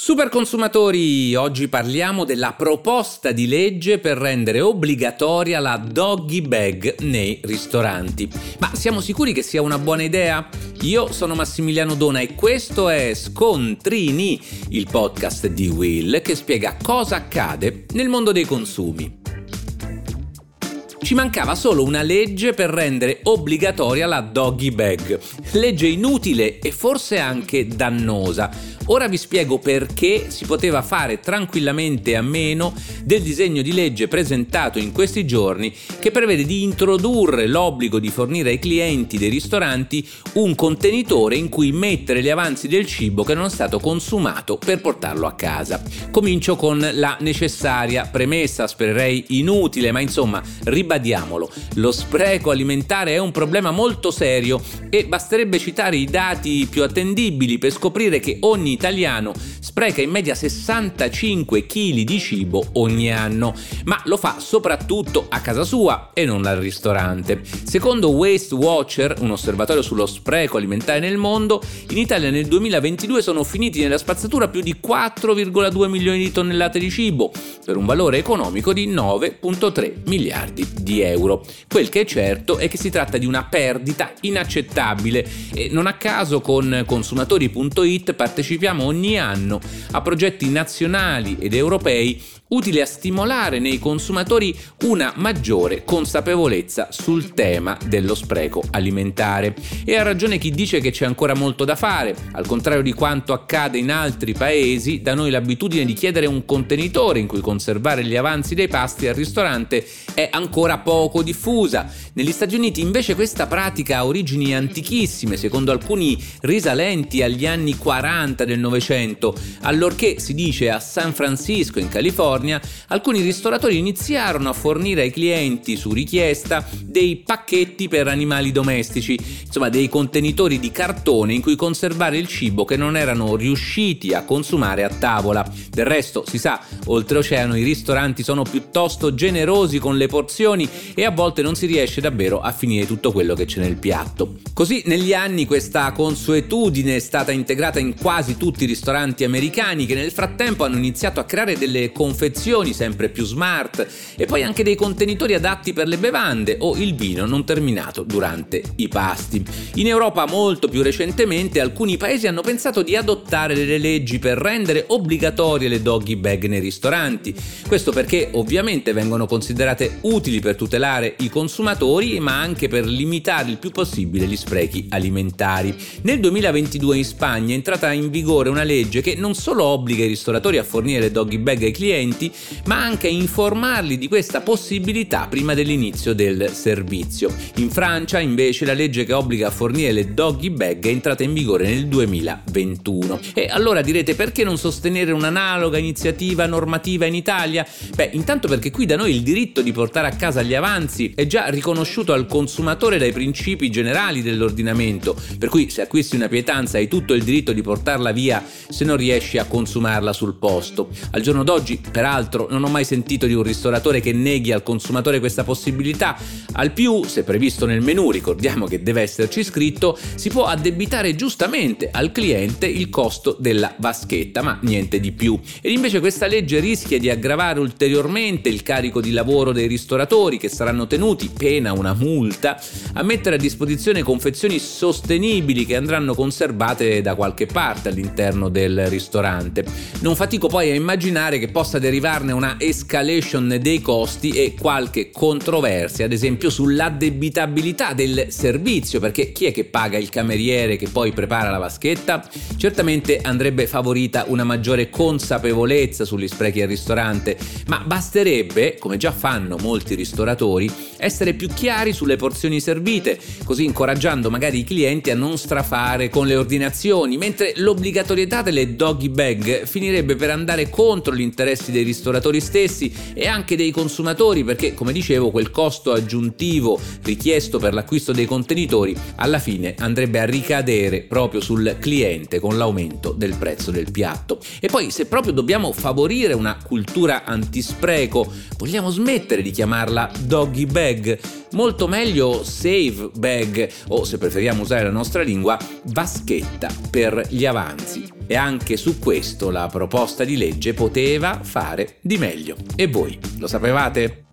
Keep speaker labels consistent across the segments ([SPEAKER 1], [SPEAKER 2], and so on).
[SPEAKER 1] Super consumatori, oggi parliamo della proposta di legge per rendere obbligatoria la doggy bag nei ristoranti. Ma siamo sicuri che sia una buona idea? Io sono Massimiliano Dona e questo è Scontrini, il podcast di Will che spiega cosa accade nel mondo dei consumi. Ci mancava solo una legge per rendere obbligatoria la doggy bag. Legge inutile e forse anche dannosa Ora vi spiego perché si poteva fare tranquillamente a meno del disegno di legge presentato in questi giorni che prevede di introdurre l'obbligo di fornire ai clienti dei ristoranti un contenitore in cui mettere gli avanzi del cibo che non è stato consumato per portarlo a casa. Comincio con la necessaria premessa, spererei inutile, ma insomma ribadiamolo. Lo spreco alimentare è un problema molto serio e basterebbe citare i dati più attendibili per scoprire che ogni italiano spreca in media 65 kg di cibo ogni anno, ma lo fa soprattutto a casa sua e non al ristorante. Secondo Waste Watcher, un osservatorio sullo spreco alimentare nel mondo, in Italia nel 2022 sono finiti nella spazzatura più di 4,2 milioni di tonnellate di cibo, per un valore economico di 9,3 miliardi di euro. Quel che è certo è che si tratta di una perdita inaccettabile e non a caso con consumatori.it partecipiamo partecipiamo ogni anno a progetti nazionali ed europei utili a stimolare nei consumatori una maggiore consapevolezza sul tema dello spreco alimentare. E ha ragione chi dice che c'è ancora molto da fare, al contrario di quanto accade in altri paesi, da noi l'abitudine di chiedere un contenitore in cui conservare gli avanzi dei pasti al ristorante è ancora poco diffusa. Negli Stati Uniti invece questa pratica ha origini antichissime, secondo alcuni risalenti agli anni 40 del Novecento, allorché si dice a San Francisco in California, alcuni ristoratori iniziarono a fornire ai clienti su richiesta dei pacchetti per animali domestici, insomma dei contenitori di cartone in cui conservare il cibo che non erano riusciti a consumare a tavola. Del resto, si sa, oltreoceano i ristoranti sono piuttosto generosi con le porzioni e a volte non si riesce davvero a finire tutto quello che c'è nel piatto. Così negli anni questa consuetudine è stata integrata in quasi tutti i ristoranti americani che nel frattempo hanno iniziato a creare delle confezioni sempre più smart e poi anche dei contenitori adatti per le bevande o il vino non terminato durante i pasti. In Europa molto più recentemente alcuni paesi hanno pensato di adottare delle leggi per rendere obbligatorie le doggy bag nei ristoranti. Questo perché ovviamente vengono considerate utili per tutelare i consumatori ma anche per limitare il più possibile gli sprechi alimentari. Nel 2022 in Spagna è entrata in vigore una legge che non solo obbliga i ristoratori a fornire le doggy bag ai clienti, ma anche informarli di questa possibilità prima dell'inizio del servizio. In Francia, invece, la legge che obbliga a fornire le doggy bag è entrata in vigore nel 2021. E allora direte perché non sostenere un'analoga iniziativa normativa in Italia? Beh, intanto perché qui da noi il diritto di portare a casa gli avanzi è già riconosciuto al consumatore dai principi generali dell'ordinamento, per cui se acquisti una pietanza hai tutto il diritto di portarla via se non riesci a consumarla sul posto. Al giorno d'oggi, peraltro, non ho mai sentito di un ristoratore che neghi al consumatore questa possibilità. Al più, se previsto nel menu, ricordiamo che deve esserci scritto, si può addebitare giustamente al cliente il costo della vaschetta, ma niente di più. Ed invece questa legge rischia di aggravare ulteriormente il carico di lavoro dei ristoratori che saranno tenuti, pena una multa, a mettere a disposizione confezioni sostenibili che andranno conservate da qualche parte all'interno del ristorante. Non fatico poi a immaginare che possa derivarne una escalation dei costi e qualche controversia, ad esempio sull'addebitabilità del servizio, perché chi è che paga il cameriere che poi prepara la vaschetta? Certamente andrebbe favorita una maggiore consapevolezza sugli sprechi al ristorante, ma basterebbe, come già fanno molti ristoratori, essere più chiari sulle porzioni servite, così incoraggiando magari i clienti a non strafare con le ordinazioni, mentre l'obbligatorietà delle doggy bag finirebbe per andare contro gli interessi dei ristoratori stessi e anche dei consumatori perché, come dicevo, quel costo aggiuntivo richiesto per l'acquisto dei contenitori alla fine andrebbe a ricadere proprio sul cliente con l'aumento del prezzo del piatto. E poi se proprio dobbiamo favorire una cultura antispreco, vogliamo smettere di chiamarla doggy bag? Molto meglio save bag o se preferiamo usare la nostra lingua vaschetta per gli avanzi e anche su questo la proposta di legge poteva fare di meglio. E voi lo sapevate?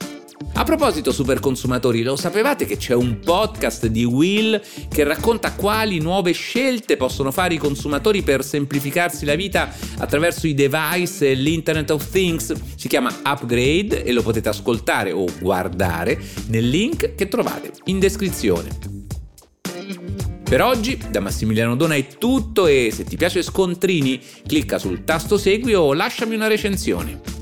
[SPEAKER 1] A proposito, super consumatori, lo sapevate che c'è un podcast di Will che racconta quali nuove scelte possono fare i consumatori per semplificarsi la vita attraverso i device e l'Internet of Things? Si chiama Upgrade e lo potete ascoltare o guardare nel link che trovate in descrizione. Per oggi da Massimiliano Dona è tutto e se ti piace Scontrini clicca sul tasto segui o lasciami una recensione.